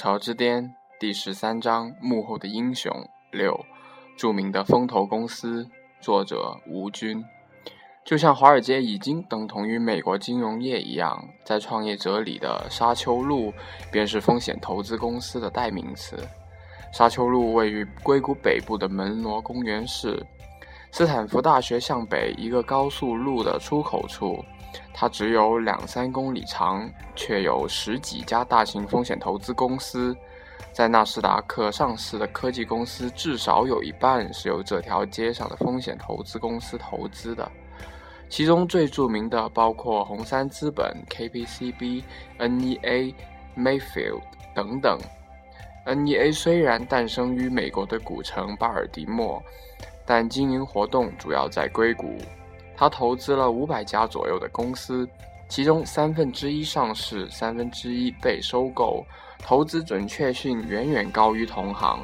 朝之巅第十三章幕后的英雄六，著名的风投公司，作者吴军。就像华尔街已经等同于美国金融业一样，在创业者里的沙丘路便是风险投资公司的代名词。沙丘路位于硅谷北部的门罗公园市，斯坦福大学向北一个高速路的出口处。它只有两三公里长，却有十几家大型风险投资公司。在纳斯达克上市的科技公司，至少有一半是由这条街上的风险投资公司投资的。其中最著名的包括红杉资本、KPCB、NEA、Mayfield 等等。NEA 虽然诞生于美国的古城巴尔的摩，但经营活动主要在硅谷。他投资了五百家左右的公司，其中三分之一上市，三分之一被收购，投资准确性远远高于同行。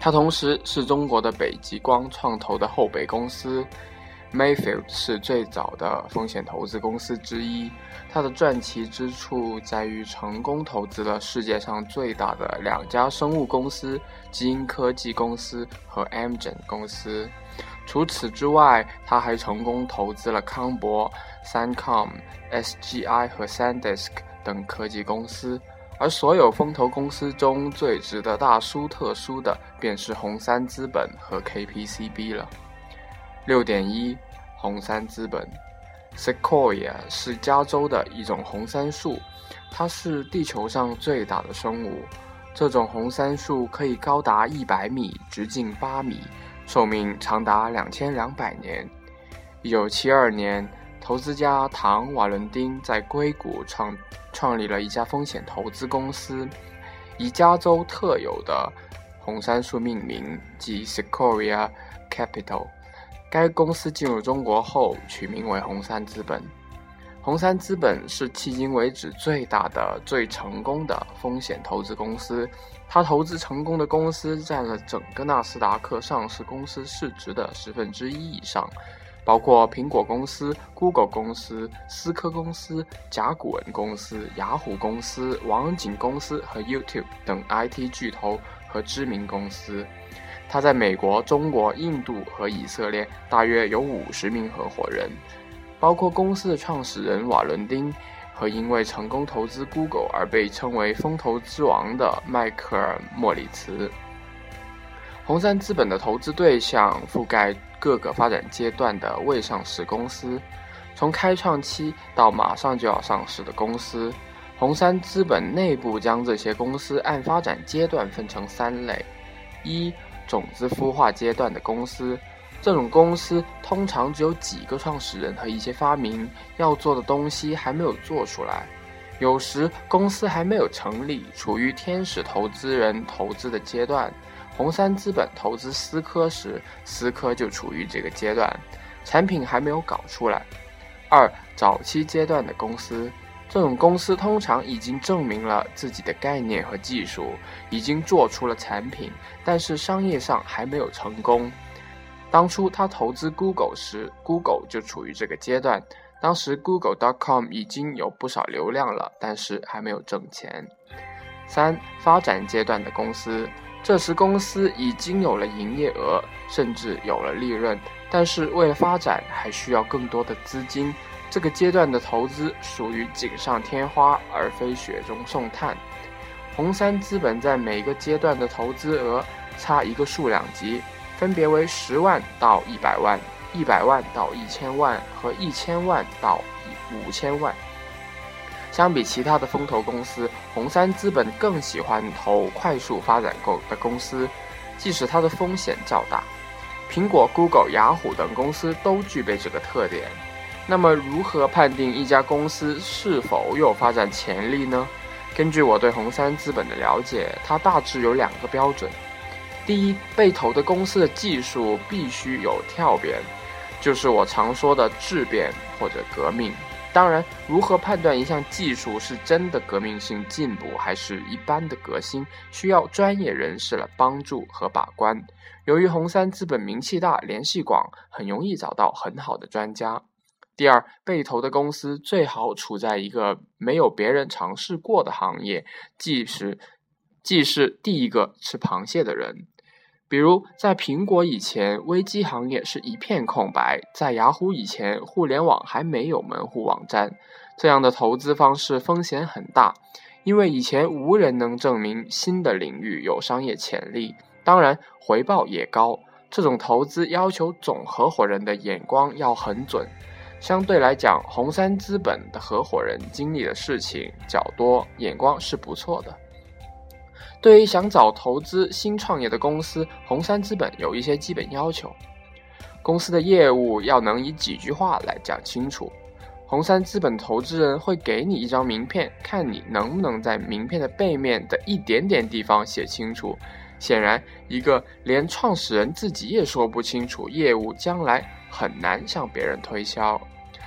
他同时是中国的北极光创投的后备公司，Mayfield 是最早的风险投资公司之一。它的传奇之处在于成功投资了世界上最大的两家生物公司——基因科技公司和 Amgen 公司。除此之外，他还成功投资了康博、三 com、SGI 和 SanDisk 等科技公司。而所有风投公司中最值得大书特书的，便是红杉资本和 KPCB 了。六点一，红杉资本，Sequoia 是加州的一种红杉树，它是地球上最大的生物。这种红杉树可以高达一百米，直径八米。寿命长达两千两百年。一九七二年，投资家唐·瓦伦丁在硅谷创创立了一家风险投资公司，以加州特有的红杉树命名，即 Sequoia Capital。该公司进入中国后，取名为红杉资本。红杉资本是迄今为止最大的、最成功的风险投资公司。它投资成功的公司占了整个纳斯达克上市公司市值的十分之一以上，包括苹果公司、Google 公司、思科公司、甲骨文公司、雅虎公司、网景公司和 YouTube 等 IT 巨头和知名公司。它在美国、中国、印度和以色列大约有五十名合伙人。包括公司的创始人瓦伦丁和因为成功投资 Google 而被称为“风投之王”的迈克尔·莫里茨。红杉资本的投资对象覆盖各个发展阶段的未上市公司，从开创期到马上就要上市的公司。红杉资本内部将这些公司按发展阶段分成三类：一、种子孵化阶段的公司。这种公司通常只有几个创始人和一些发明，要做的东西还没有做出来。有时公司还没有成立，处于天使投资人投资的阶段。红杉资本投资思科时，思科就处于这个阶段，产品还没有搞出来。二早期阶段的公司，这种公司通常已经证明了自己的概念和技术，已经做出了产品，但是商业上还没有成功。当初他投资 Google 时，Google 就处于这个阶段。当时 Google.com 已经有不少流量了，但是还没有挣钱。三、发展阶段的公司，这时公司已经有了营业额，甚至有了利润，但是为了发展还需要更多的资金。这个阶段的投资属于锦上添花，而非雪中送炭。红杉资本在每个阶段的投资额差一个数量级。分别为十万到一百万、一百万到一千万和一千万到五千万。相比其他的风投公司，红杉资本更喜欢投快速发展够的公司，即使它的风险较大。苹果、Google、雅虎等公司都具备这个特点。那么，如何判定一家公司是否有发展潜力呢？根据我对红杉资本的了解，它大致有两个标准。第一，被投的公司的技术必须有跳变，就是我常说的质变或者革命。当然，如何判断一项技术是真的革命性进步，还是一般的革新，需要专业人士来帮助和把关。由于红杉资本名气大、联系广，很容易找到很好的专家。第二，被投的公司最好处在一个没有别人尝试过的行业，即使。既是第一个吃螃蟹的人。比如，在苹果以前，微机行业是一片空白；在雅虎以前，互联网还没有门户网站。这样的投资方式风险很大，因为以前无人能证明新的领域有商业潜力，当然回报也高。这种投资要求总合伙人的眼光要很准。相对来讲，红杉资本的合伙人经历的事情较多，眼光是不错的。对于想找投资新创业的公司，红杉资本有一些基本要求：公司的业务要能以几句话来讲清楚。红杉资本投资人会给你一张名片，看你能不能在名片的背面的一点点地方写清楚。显然，一个连创始人自己也说不清楚业务，将来很难向别人推销。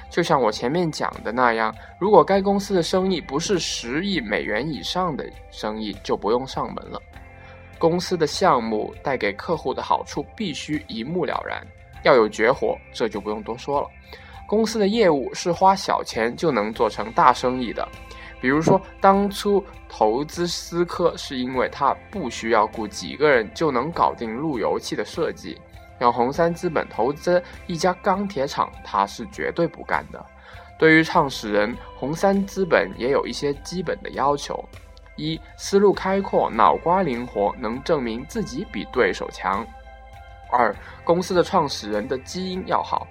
就像我前面讲的那样，如果该公司的生意不是十亿美元以上的生意，就不用上门了。公司的项目带给客户的好处必须一目了然，要有绝活，这就不用多说了。公司的业务是花小钱就能做成大生意的，比如说当初投资思科，是因为他不需要雇几个人就能搞定路由器的设计。让红杉资本投资一家钢铁厂，他是绝对不干的。对于创始人，红杉资本也有一些基本的要求：一、思路开阔，脑瓜灵活，能证明自己比对手强；二、公司的创始人的基因要好。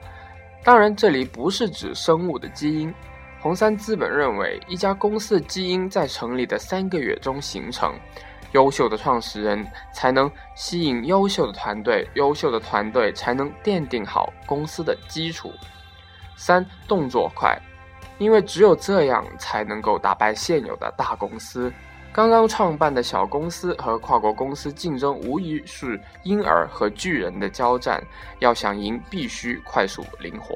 当然，这里不是指生物的基因。红杉资本认为，一家公司的基因在成立的三个月中形成。优秀的创始人才能吸引优秀的团队，优秀的团队才能奠定好公司的基础。三，动作快，因为只有这样才能够打败现有的大公司。刚刚创办的小公司和跨国公司竞争，无疑是婴儿和巨人的交战。要想赢，必须快速灵活。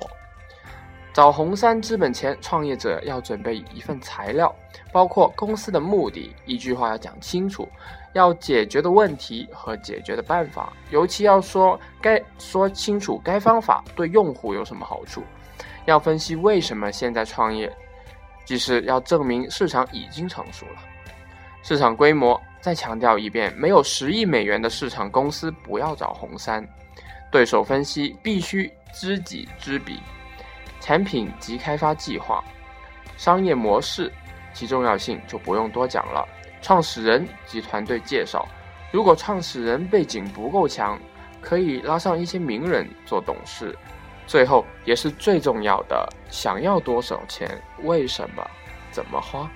找红杉资本前，创业者要准备一份材料，包括公司的目的，一句话要讲清楚，要解决的问题和解决的办法，尤其要说该说清楚该方法对用户有什么好处，要分析为什么现在创业，即是要证明市场已经成熟了，市场规模。再强调一遍，没有十亿美元的市场公司不要找红杉。对手分析必须知己知彼。产品及开发计划、商业模式其重要性就不用多讲了。创始人及团队介绍，如果创始人背景不够强，可以拉上一些名人做董事。最后也是最重要的，想要多少钱，为什么，怎么花。